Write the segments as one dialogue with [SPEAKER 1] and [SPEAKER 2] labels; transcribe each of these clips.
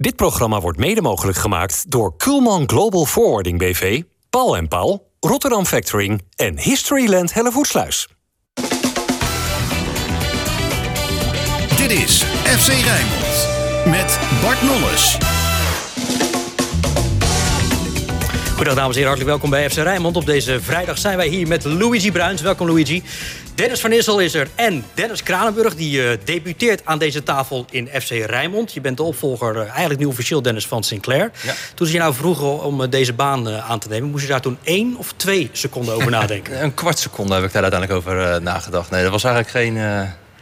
[SPEAKER 1] Dit programma wordt mede mogelijk gemaakt door Kulman Global Forwarding BV, Paul en Paul, Rotterdam Factoring en Historyland Hellevoetsluis.
[SPEAKER 2] Dit is FC Rijnmond met Bart Nolles.
[SPEAKER 3] Goedendag dames en heren, hartelijk welkom bij FC Rijnmond. Op deze vrijdag zijn wij hier met Luigi Bruins. Welkom Luigi. Dennis van Issel is er en Dennis Kranenburg... die uh, debuteert aan deze tafel in FC Rijnmond. Je bent de opvolger, uh, eigenlijk nu officieel Dennis van Sinclair. Ja. Toen ze je nou vroeg om uh, deze baan aan te nemen... moest je daar toen één of twee seconden over nadenken?
[SPEAKER 4] een kwart seconde heb ik daar uiteindelijk over nagedacht. Nee, dat was eigenlijk geen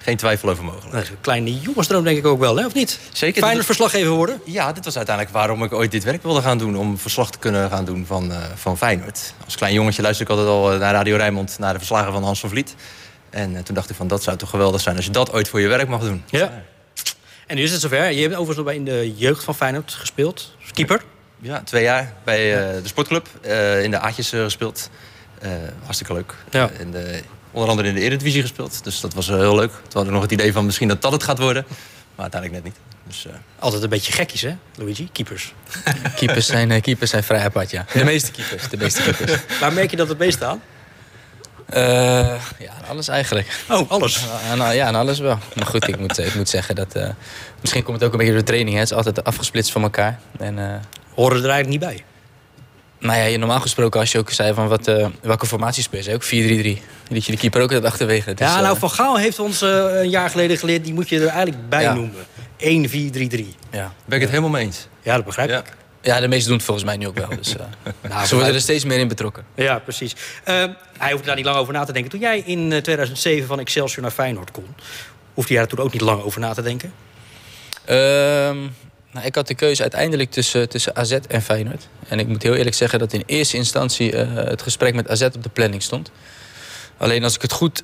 [SPEAKER 4] geen twijfel over mogelijk.
[SPEAKER 3] Dat is een kleine jongensdroom denk ik ook wel, hè? of niet?
[SPEAKER 4] Zeker.
[SPEAKER 3] Fijner verslaggever worden?
[SPEAKER 4] Ja, dit was uiteindelijk waarom ik ooit dit werk wilde gaan doen. Om verslag te kunnen gaan doen van, uh, van Feyenoord. Als klein jongetje luisterde ik altijd al naar Radio Rijnmond... naar de verslagen van Hans van Vliet. En uh, toen dacht ik van, dat zou toch geweldig zijn... als je dat ooit voor je werk mag doen.
[SPEAKER 3] Ja. En nu is het zover. Je hebt overigens nog in de jeugd van Feyenoord gespeeld. Keeper.
[SPEAKER 4] Ja, twee jaar bij uh, de sportclub. in de Aatjes gespeeld. hartstikke leuk.
[SPEAKER 3] Ja.
[SPEAKER 4] In de onder andere in de Eredivisie gespeeld. Dus dat was heel leuk. Toen hadden we nog het idee van misschien dat dat het gaat worden. Maar uiteindelijk net niet. Dus, uh...
[SPEAKER 3] Altijd een beetje gekkies, hè, Luigi? Keepers.
[SPEAKER 5] keepers, zijn, uh, keepers zijn vrij apart, ja. De meeste keepers. De meeste keepers.
[SPEAKER 3] Waar merk je dat het meeste aan?
[SPEAKER 5] Uh, ja, alles eigenlijk.
[SPEAKER 3] Oh, alles?
[SPEAKER 5] nou, ja, aan alles wel. Maar goed, ik moet, ik moet zeggen dat... misschien komt het ook een beetje door de training. Hè. Het is altijd afgesplitst van elkaar. En,
[SPEAKER 3] Horen er eigenlijk niet bij?
[SPEAKER 5] Nou ja, normaal gesproken als je ook zei van wat, uh, welke formatie speel je, ook 4-3-3. Liet je de keeper ook het achterwege.
[SPEAKER 3] Dus, ja, nou Van Gaal heeft ons uh, een jaar geleden geleerd, die moet je er eigenlijk bij ja. noemen. 1-4-3-3.
[SPEAKER 4] Ja. Ben ik het helemaal mee eens?
[SPEAKER 3] Ja, dat begrijp
[SPEAKER 5] ja.
[SPEAKER 3] ik.
[SPEAKER 5] Ja, de meesten doen het volgens mij nu ook wel. Dus, uh, nou, ze worden er steeds meer in betrokken.
[SPEAKER 3] Ja, precies. hij hoeft daar niet lang over na te denken. Toen jij in 2007 van Excelsior naar Feyenoord kon... hoefde jij daar toen ook niet lang over na te denken?
[SPEAKER 5] Ehm, nou, ik had de keuze uiteindelijk tussen, tussen AZ en Feyenoord. En ik moet heel eerlijk zeggen dat in eerste instantie uh, het gesprek met AZ op de planning stond. Alleen als ik het goed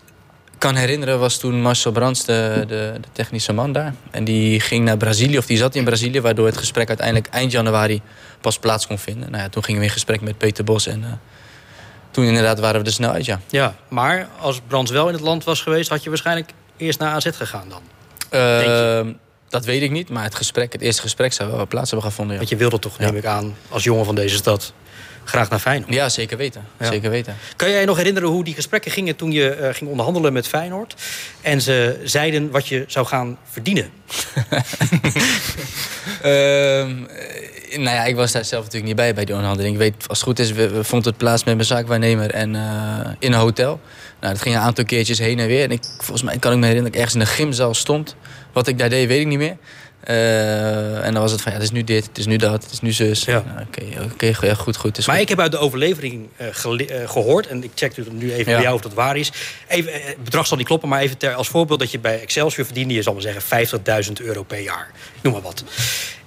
[SPEAKER 5] kan herinneren, was toen Marcel Brands de, de, de, technische man daar. En die ging naar Brazilië, of die zat in Brazilië, waardoor het gesprek uiteindelijk eind januari pas plaats kon vinden. Nou ja, toen gingen we in gesprek met Peter Bos en uh, toen inderdaad waren we er snel uit, ja.
[SPEAKER 3] Ja, maar als Brands wel in het land was geweest, had je waarschijnlijk eerst naar AZ gegaan dan?
[SPEAKER 5] Uh, dat weet ik niet, maar het, gesprek, het eerste gesprek zou wel plaats hebben gevonden. Ja.
[SPEAKER 3] Want je wilde toch, neem ik aan, als jongen van deze stad graag naar Feyenoord.
[SPEAKER 5] Ja, zeker weten. Ja. Zeker weten.
[SPEAKER 3] Kan jij je nog herinneren hoe die gesprekken gingen toen je uh, ging onderhandelen met Feyenoord? En ze zeiden wat je zou gaan verdienen?
[SPEAKER 5] um, nou ja, ik was daar zelf natuurlijk niet bij bij die onderhandeling. Ik weet, als het goed is, we, we vonden het plaats met mijn zaakwaarnemer en uh, in een hotel. Nou, dat ging een aantal keertjes heen en weer. En ik, volgens mij kan ik me herinneren dat ik ergens in een gymzaal stond. Wat ik daar deed, weet ik niet meer. Uh, en dan was het van, ja, het is nu dit, het is nu dat, het is nu zus.
[SPEAKER 3] Ja.
[SPEAKER 5] Oké, nou, oké, okay, ja, goed, goed.
[SPEAKER 3] maar
[SPEAKER 5] goed.
[SPEAKER 3] ik heb uit de overlevering uh, uh, gehoord... en ik check nu even ja. bij jou of dat waar is. Even, het bedrag zal niet kloppen, maar even ter, als voorbeeld... dat je bij Excelsior verdiende, je zal maar zeggen... 50.000 euro per jaar, noem maar wat.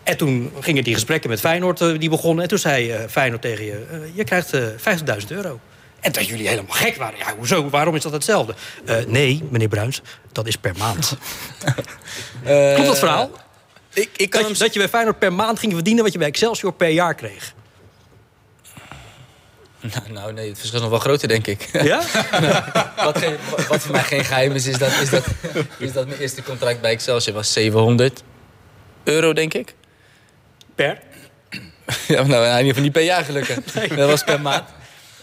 [SPEAKER 3] En toen gingen die gesprekken met Feyenoord die begonnen... en toen zei Feyenoord tegen je, je krijgt 50.000 euro. En dat jullie helemaal gek waren. Ja, hoezo? Waarom is dat hetzelfde? Uh, nee, meneer Bruins, dat is per maand. uh, Klopt dat verhaal?
[SPEAKER 5] Ik, ik kan
[SPEAKER 3] dat, je, dat je bij Feyenoord per maand ging verdienen... wat je bij Excelsior per jaar kreeg.
[SPEAKER 5] Nou, nou nee, het verschil is nog wel groter, denk ik.
[SPEAKER 3] Ja?
[SPEAKER 5] nou, wat, geen, wat, voor mij geen geheim is, is dat, is, dat, is dat mijn eerste contract bij Excelsior was 700 euro, denk ik.
[SPEAKER 3] Per?
[SPEAKER 5] ja, nou, in ieder geval niet per jaar gelukkig. Nee. Dat was per maand.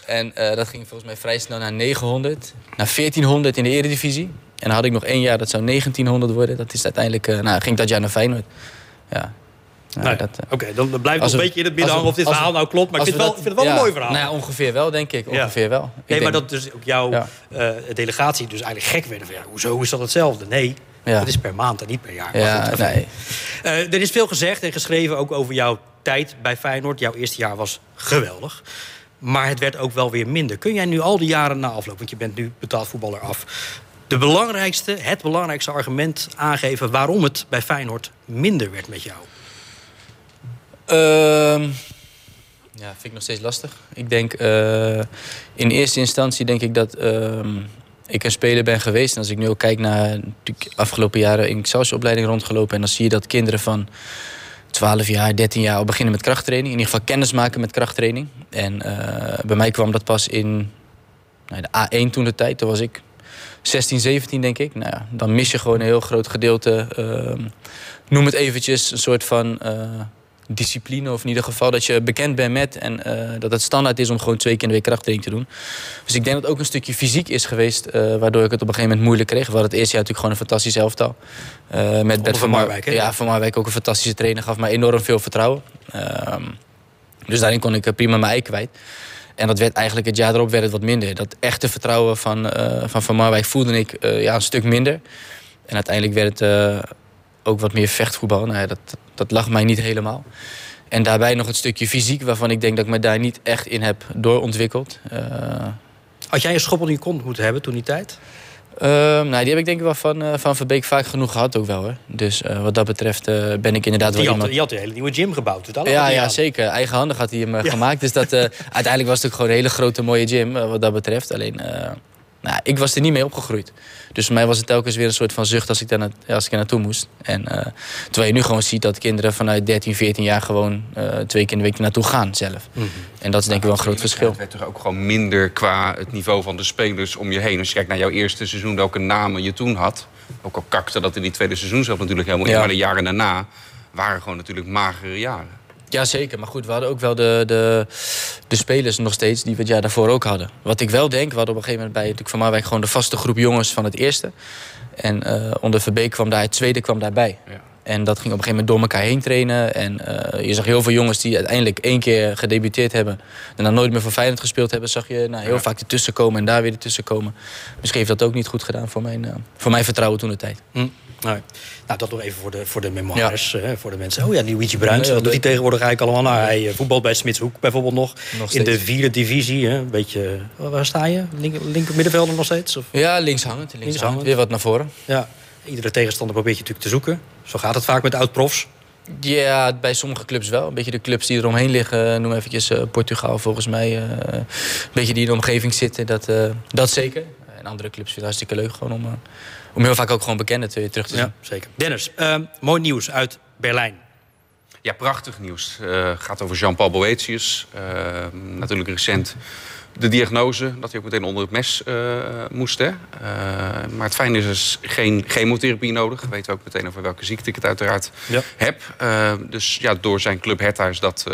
[SPEAKER 5] En uh, dat ging volgens mij vrij snel naar 900. Naar 1400 in de eredivisie. En dan had ik nog één jaar, dat zou 1900 worden. Dat is uiteindelijk, uh, nou, ging dat jaar naar Feyenoord. Ja.
[SPEAKER 3] Nou, nee, uh, Oké, okay, dan blijft het een beetje in het midden hangen of dit verhaal nou klopt. Maar ik vind, wel, dat, vind het wel
[SPEAKER 5] ja,
[SPEAKER 3] een mooi verhaal.
[SPEAKER 5] Nou ja, ongeveer wel, denk ik. Ongeveer ja. wel. Ik
[SPEAKER 3] nee, maar dat dus ook jouw delegatie dus eigenlijk gek werden. Van, ja, hoezo is dat hetzelfde? Nee, dat is per maand en niet per jaar.
[SPEAKER 5] Ja,
[SPEAKER 3] goed,
[SPEAKER 5] nee.
[SPEAKER 3] Er is veel gezegd en geschreven ook over jouw tijd bij Feyenoord. Jouw eerste jaar was geweldig. Maar het werd ook wel weer minder. Kun jij nu al die jaren na afloop, want je bent nu betaald voetballer af... de belangrijkste, het belangrijkste argument aangeven... waarom het bij Feyenoord minder werd met jou?
[SPEAKER 5] Uh, ja, vind ik nog steeds lastig. Ik denk, uh, in eerste instantie denk ik dat uh, ik een speler ben geweest. En als ik nu ook kijk naar de afgelopen jaren in Excelsior-opleiding rondgelopen... en dan zie je dat kinderen van 12 jaar, 13 jaar al beginnen met krachttraining. In ieder geval kennis maken met krachttraining. En uh, bij mij kwam dat pas in nou, de A1 toen de tijd. Toen was ik 16, 17 denk ik. Nou ja, dan mis je gewoon een heel groot gedeelte uh, noem het eventjes, een soort van discipline. Of in ieder geval dat je bekend bent met. En dat het standaard is om gewoon twee keer in de week krachttraining te doen. Dus ik denk dat het ook een stukje fysiek is geweest. waardoor ik het op een gegeven moment moeilijk kreeg. We hadden het eerste jaar natuurlijk gewoon een fantastisch elftal. met Bert van Marwijk. Ja, Van Marwijk ook een fantastische trainer. Gaf mij enorm veel vertrouwen. Ehm, dus daarin kon ik prima mijn ei kwijt. En dat werd eigenlijk het jaar erop werd het wat minder. Dat echte vertrouwen van Van, van Marwijk voelde ik ja, een stuk minder. En uiteindelijk werd het ook wat meer vechtvoetbal. Nou ja, dat, dat lag mij niet helemaal. En daarbij nog het stukje fysiek, waarvan ik denk dat ik me daar niet echt in heb doorontwikkeld.
[SPEAKER 3] Had jij een schop in je kont moeten hebben toen die tijd?
[SPEAKER 5] Uh, nou, die heb ik denk ik wel van, uh, van Verbeek vaak genoeg gehad ook wel. Hoor. Dus uh, wat dat betreft ben ik inderdaad
[SPEAKER 3] die
[SPEAKER 5] wel
[SPEAKER 3] had,
[SPEAKER 5] iemand...
[SPEAKER 3] Die had een hele nieuwe gym gebouwd. Dus
[SPEAKER 5] ja, ja zeker. Eigenhandig had hij hem ja. gemaakt. Dus dat, uiteindelijk was het ook gewoon een hele grote mooie gym wat dat betreft. Alleen, nou, ik was er niet mee opgegroeid. Dus voor mij was het telkens weer een soort van zucht als ik, daar na, als ik er naartoe moest. En uh, terwijl je nu gewoon ziet dat kinderen vanuit 13, 14 jaar gewoon uh, twee keer in de week naartoe gaan zelf. Mm -hmm. En dat is denk ik wel een groot verschil. Het
[SPEAKER 6] werd toch ook gewoon minder qua het niveau van de spelers om je heen. Als je kijkt naar jouw eerste seizoen, welke namen je toen had. Ook al kakte dat in die tweede seizoen zelf natuurlijk helemaal ja. in. Maar de jaren daarna waren gewoon natuurlijk magere jaren.
[SPEAKER 5] Ja, zeker. Maar goed, we hadden ook wel de, de, de spelers nog steeds die we het jaar daarvoor ook hadden. Wat ik wel denk, we hadden op een gegeven moment bij natuurlijk Van Marwijk gewoon de vaste groep jongens van het eerste. En uh, onder Verbeek kwam daar het tweede kwam daarbij. Ja. En dat ging op een gegeven moment door elkaar heen trainen. En uh, je zag heel veel jongens die uiteindelijk één keer gedebuteerd hebben. En dan nooit meer voor Feyenoord gespeeld hebben. Zag je nou, heel ja. vaak ertussen komen en daar weer ertussen komen. Misschien heeft dat ook niet goed gedaan voor mijn, uh, voor mijn vertrouwen toen de tijd.
[SPEAKER 3] Hm. Nee. Nou, dat nog even voor de, voor de memoires. Ja. Hè, voor de mensen. Oh ja, die Luigi Bruins. Wat doet hij tegenwoordig eigenlijk allemaal? Nou, hij voetbalt bij Smitshoek bijvoorbeeld nog. nog in de vierde divisie. Hè, een beetje, waar sta je? Link, linker middenvelder nog steeds? Of?
[SPEAKER 5] Ja, linkshangend. Links linkshangend. Weer wat naar voren.
[SPEAKER 3] Ja. Iedere tegenstander probeert je natuurlijk te zoeken. Zo gaat het vaak met oud-profs.
[SPEAKER 5] Ja, bij sommige clubs wel. Een beetje de clubs die eromheen liggen. Noem eventjes uh, Portugal volgens mij. Uh, een beetje die in de omgeving zitten. Dat, uh, dat zeker. En andere clubs vinden het hartstikke leuk gewoon om, om heel vaak ook gewoon bekenden te, terug te zien.
[SPEAKER 3] Ja, zeker. Dennis, mooi nieuws uit Berlijn.
[SPEAKER 6] Ja, prachtig nieuws. Het gaat over Jean-Paul Boetius. natuurlijk recent de diagnose dat hij ook meteen onder het mes uh, moest. Hè. Uh, maar het fijne is, er is geen chemotherapie nodig. We weten ook meteen over welke ziekte ik het uiteraard ja. heb. Uh, dus ja, door zijn club Hertha is dat,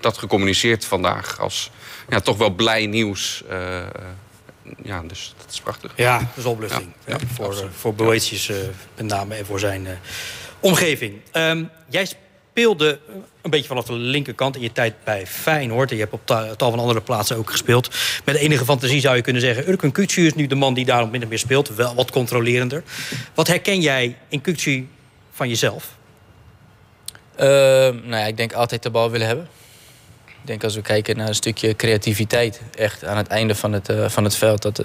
[SPEAKER 6] dat gecommuniceerd vandaag als ja, toch wel blij nieuws. Ja, dus dat is prachtig.
[SPEAKER 3] Ja, dat is opluchting. Ja, ja, voor, voor Boetius met name en voor zijn omgeving. Um, jij speelde een beetje vanaf de linkerkant in je tijd bij Feyenoord. En je hebt op tal van andere plaatsen ook gespeeld. Met enige fantasie zou je kunnen zeggen... Urkun Kutsu is nu de man die daarom minder meer speelt. Wel wat controlerender. Wat herken jij in Kutsu van jezelf?
[SPEAKER 5] Uh, nou ja, ik denk altijd de bal willen hebben. Ik denk als we kijken naar een stukje creativiteit... echt aan het einde van het, uh, van het veld... Dat,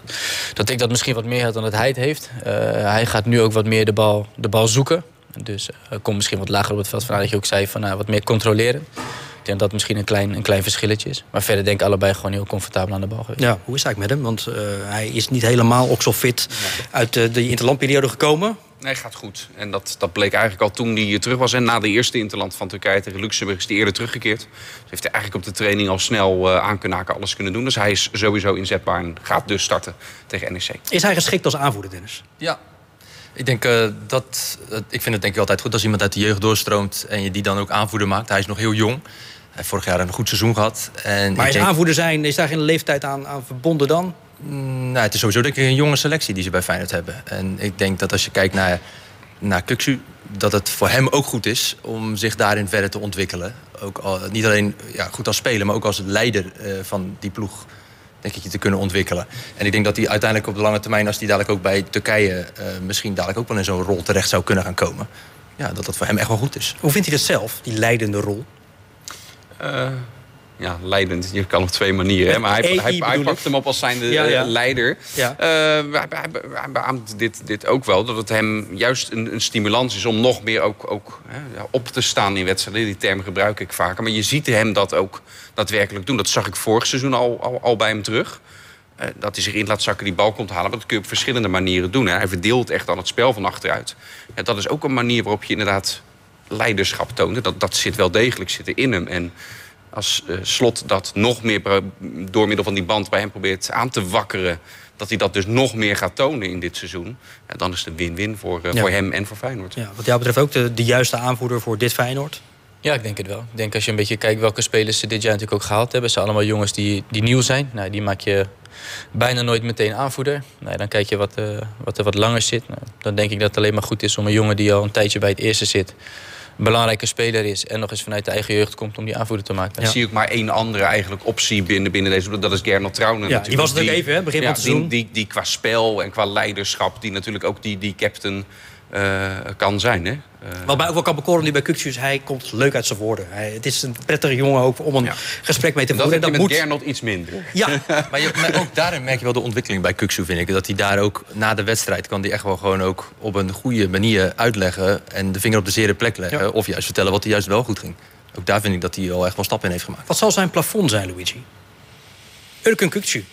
[SPEAKER 5] dat ik dat misschien wat meer had dan dat hij het heeft. Uh, hij gaat nu ook wat meer de bal, de bal zoeken. Dus uh, komt misschien wat lager op het veld. Vandaar dat je ook zei van uh, wat meer controleren. Ik denk dat dat misschien een klein, een klein verschilletje is. Maar verder denk ik allebei gewoon heel comfortabel aan de bal geweest.
[SPEAKER 3] Ja, hoe is het eigenlijk met hem? Want hij is niet helemaal ook zo fit uit de interlandperiode gekomen.
[SPEAKER 6] Nee, gaat goed. En dat, dat bleek eigenlijk al toen hij terug was. En na de eerste interland van Turkije tegen Luxemburg is hij eerder teruggekeerd. Dus heeft hij eigenlijk op de training al snel uh, aan kunnen haken, alles kunnen doen. Dus hij is sowieso inzetbaar en gaat dus starten tegen NEC.
[SPEAKER 3] Is hij geschikt als aanvoerder, Dennis?
[SPEAKER 4] Ja, ik denk uh, dat. Uh, ik vind het denk ik altijd goed als iemand uit de jeugd doorstroomt en je die dan ook aanvoerder maakt. Hij is nog heel jong. Hij heeft vorig jaar een goed seizoen gehad. En
[SPEAKER 3] maar is denk... aanvoerder zijn, is daar geen leeftijd aan, aan verbonden dan?
[SPEAKER 4] Mm, nou, het is sowieso denk ik een jonge selectie die ze bij Feyenoord hebben. En ik denk dat als je kijkt naar, naar Kuksu, dat het voor hem ook goed is om zich daarin verder te ontwikkelen. Ook al, niet alleen ja, goed als speler, maar ook als leider uh, van die ploeg denk ik, te kunnen ontwikkelen. En ik denk dat hij uiteindelijk op de lange termijn, als hij dadelijk ook bij Turkije uh, misschien dadelijk ook wel in zo'n rol terecht zou kunnen gaan komen. Ja, dat dat voor hem echt wel goed is.
[SPEAKER 3] Hoe vindt hij dat zelf, die leidende rol?
[SPEAKER 6] Uh, ja, leidend. Je kan op twee manieren. Hè? Maar hij, hij, hij pakt hem op als zijn ja, ja. leider. Ja. Uh, hij, hij beaamt dit, dit ook wel. Dat het hem juist een, een stimulans is om nog meer ook, ook hè, op te staan in wedstrijden. Die term gebruik ik vaker. Maar je ziet hem dat ook daadwerkelijk doen. Dat zag ik vorig seizoen al, al, al bij hem terug. Uh, dat hij zich in laat zakken, die bal komt halen. Maar dat kun je op verschillende manieren doen. Hè. Hij verdeelt echt aan het spel van achteruit. Dat is ook een manier waarop je inderdaad leiderschap toont. Dat, dat zit wel degelijk zitten in hem. En als Slot dat nog meer door middel van die band bij hem probeert aan te wakkeren dat hij dat dus nog meer gaat tonen in dit seizoen. Ja, dan is het een win-win voor, voor hem en voor Feyenoord.
[SPEAKER 3] Ja, wat jou betreft ook de, de juiste aanvoerder voor dit Feyenoord?
[SPEAKER 5] Ja, ik denk het wel. Ik denk als je een beetje kijkt welke spelers ze dit jaar natuurlijk ook gehaald hebben. Ze zijn allemaal jongens die, die nieuw zijn. Nou, die maak je bijna nooit meteen aanvoerder. Nou, dan kijk je wat, uh, wat er wat langer zit. Nou, dan denk ik dat het alleen maar goed is om een jongen die al een tijdje bij het eerste zit... belangrijke speler is en nog eens vanuit de eigen jeugd komt om die aanvoerder te maken.
[SPEAKER 6] Dan zie ik maar één andere eigenlijk optie binnen, binnen deze... Dat is Gernot Trouwen
[SPEAKER 3] ja, Die was het ook even, hè, begin van het seizoen.
[SPEAKER 6] Die, die, die qua spel en qua leiderschap... die natuurlijk ook die, die captain uh, kan zijn. Hè?
[SPEAKER 3] Uh, Wat mij ook wel kan bekoren nu bij Kukcius, hij komt leuk uit zijn woorden. Hij, het is een prettige jongen ook om een gesprek mee te voeren.
[SPEAKER 6] Dat, dat moet Gernot iets minder.
[SPEAKER 4] Ja. maar, je, maar, ook daarin merk je wel de ontwikkeling bij Kukcius, vind ik. Dat hij daar ook na de wedstrijd kan die echt wel gewoon ook op een goede manier uitleggen... en de vinger op de zere plek leggen. Of juist vertellen wat hij juist wel goed ging. Ook daar vind ik dat hij al echt wel stappen in heeft gemaakt.
[SPEAKER 3] Wat zal zijn plafond zijn, Luigi? Urkun Kukcius.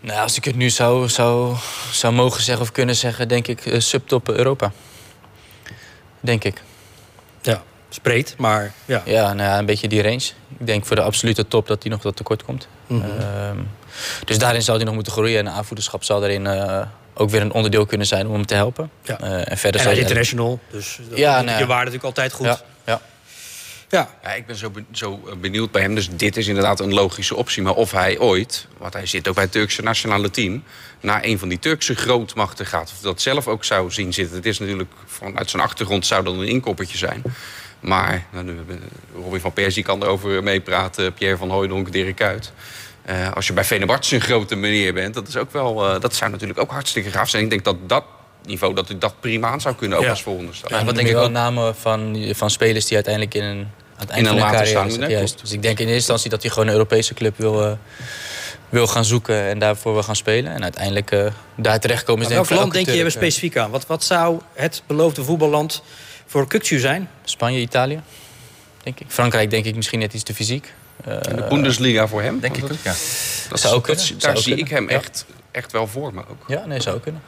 [SPEAKER 5] Nou, als ik het nu zou, zou, zou mogen zeggen of kunnen zeggen, denk ik uh, subtop Europa. Denk ik.
[SPEAKER 3] Ja, spreed, maar ja.
[SPEAKER 5] Ja, nou ja, een beetje die range. Ik denk voor de absolute top dat hij nog wat tekort komt. Mm -hmm. dus daarin zou hij nog moeten groeien. En aanvoederschap zal daarin uh, ook weer een onderdeel kunnen zijn om hem te helpen.
[SPEAKER 3] Ja. Uh, en verder en hij international, dus dat ja, nou, je waarde natuurlijk altijd goed.
[SPEAKER 5] Ja, ja.
[SPEAKER 6] Ja. ja, ik ben zo, zo benieuwd bij hem. Dus dit is inderdaad een logische optie. Maar of hij ooit, want hij zit ook bij het Turkse nationale team... naar een van die Turkse grootmachten gaat. Of dat zelf ook zou zien zitten. Het is natuurlijk vanuit zijn achtergrond zou dat een inkoppertje zijn. Maar nou, Robin van Persie kan erover meepraten. Pierre van Hooijdonk, Dirk Kuyt. Uh, als je bij Venebarts een grote meneer bent, dat, is ook wel, uh, dat zou natuurlijk ook hartstikke gaaf zijn. Ik denk dat dat niveau dat ik dat prima aan zou kunnen ook als volgende stap.
[SPEAKER 5] Ja, wat denk ik wel namen van, van spelers die uiteindelijk in een het eind van de carrière Juist. Dus ik denk in eerste instantie dat hij gewoon een Europese club wil, uh, wil gaan zoeken en daarvoor wil gaan spelen. En uiteindelijk uh, daar terechtkomen is
[SPEAKER 3] denk Welk land denk je even specifiek aan? Wat, wat zou het beloofde voetballand voor Kukcu zijn?
[SPEAKER 5] Spanje, Italië, denk ik. Frankrijk denk ik misschien net iets te fysiek.
[SPEAKER 6] Uh, de Bundesliga voor hem?
[SPEAKER 5] Denk ik ook, ja.
[SPEAKER 6] Dat, zou ook dat, daar zie ik hem echt, echt wel voor me ook.
[SPEAKER 5] Ja, nee, zou kunnen.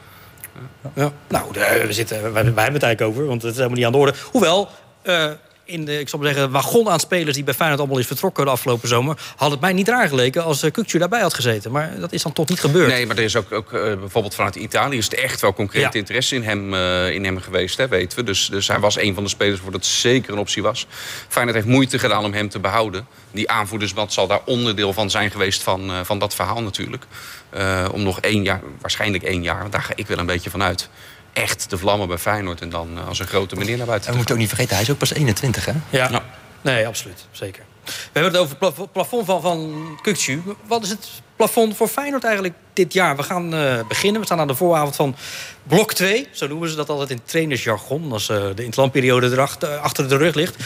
[SPEAKER 3] Ja. Nou, we zitten, wij, wij hebben het eigenlijk over, want het is helemaal niet aan de orde. Hoewel, uh, in de, ik zal maar zeggen, wagon aan spelers die bij Feyenoord allemaal is vertrokken de afgelopen zomer, had het mij niet raar geleken als uh, daarbij had gezeten. Maar dat is dan toch niet gebeurd.
[SPEAKER 6] Nee, maar er is ook, ook uh, bijvoorbeeld vanuit Italië is het echt wel concreet interesse in hem, uh, in hem geweest, hè, weten we. Dus, dus hij was een van de spelers voor dat zeker een optie was. Feyenoord heeft moeite gedaan om hem te behouden. Die aanvoerdersband zal daar onderdeel van zijn geweest van, van dat verhaal natuurlijk. om nog één jaar, waarschijnlijk één jaar, want daar ga ik wel een beetje van uit echt de vlammen bij Feyenoord. En dan eh, als een grote meneer naar buiten.
[SPEAKER 4] En we moeten ook niet vergeten, hij is ook pas 21, hè?
[SPEAKER 3] Ja, nou. nee, absoluut. Zeker. We hebben het over het plafond van, van Kukcu. Wat is het plafond voor Feyenoord eigenlijk dit jaar? We gaan uh, beginnen. We staan aan de vooravond van blok 2. Zo noemen ze dat altijd in trainersjargon. Als uh, de interlandperiode erachter, achter de rug ligt.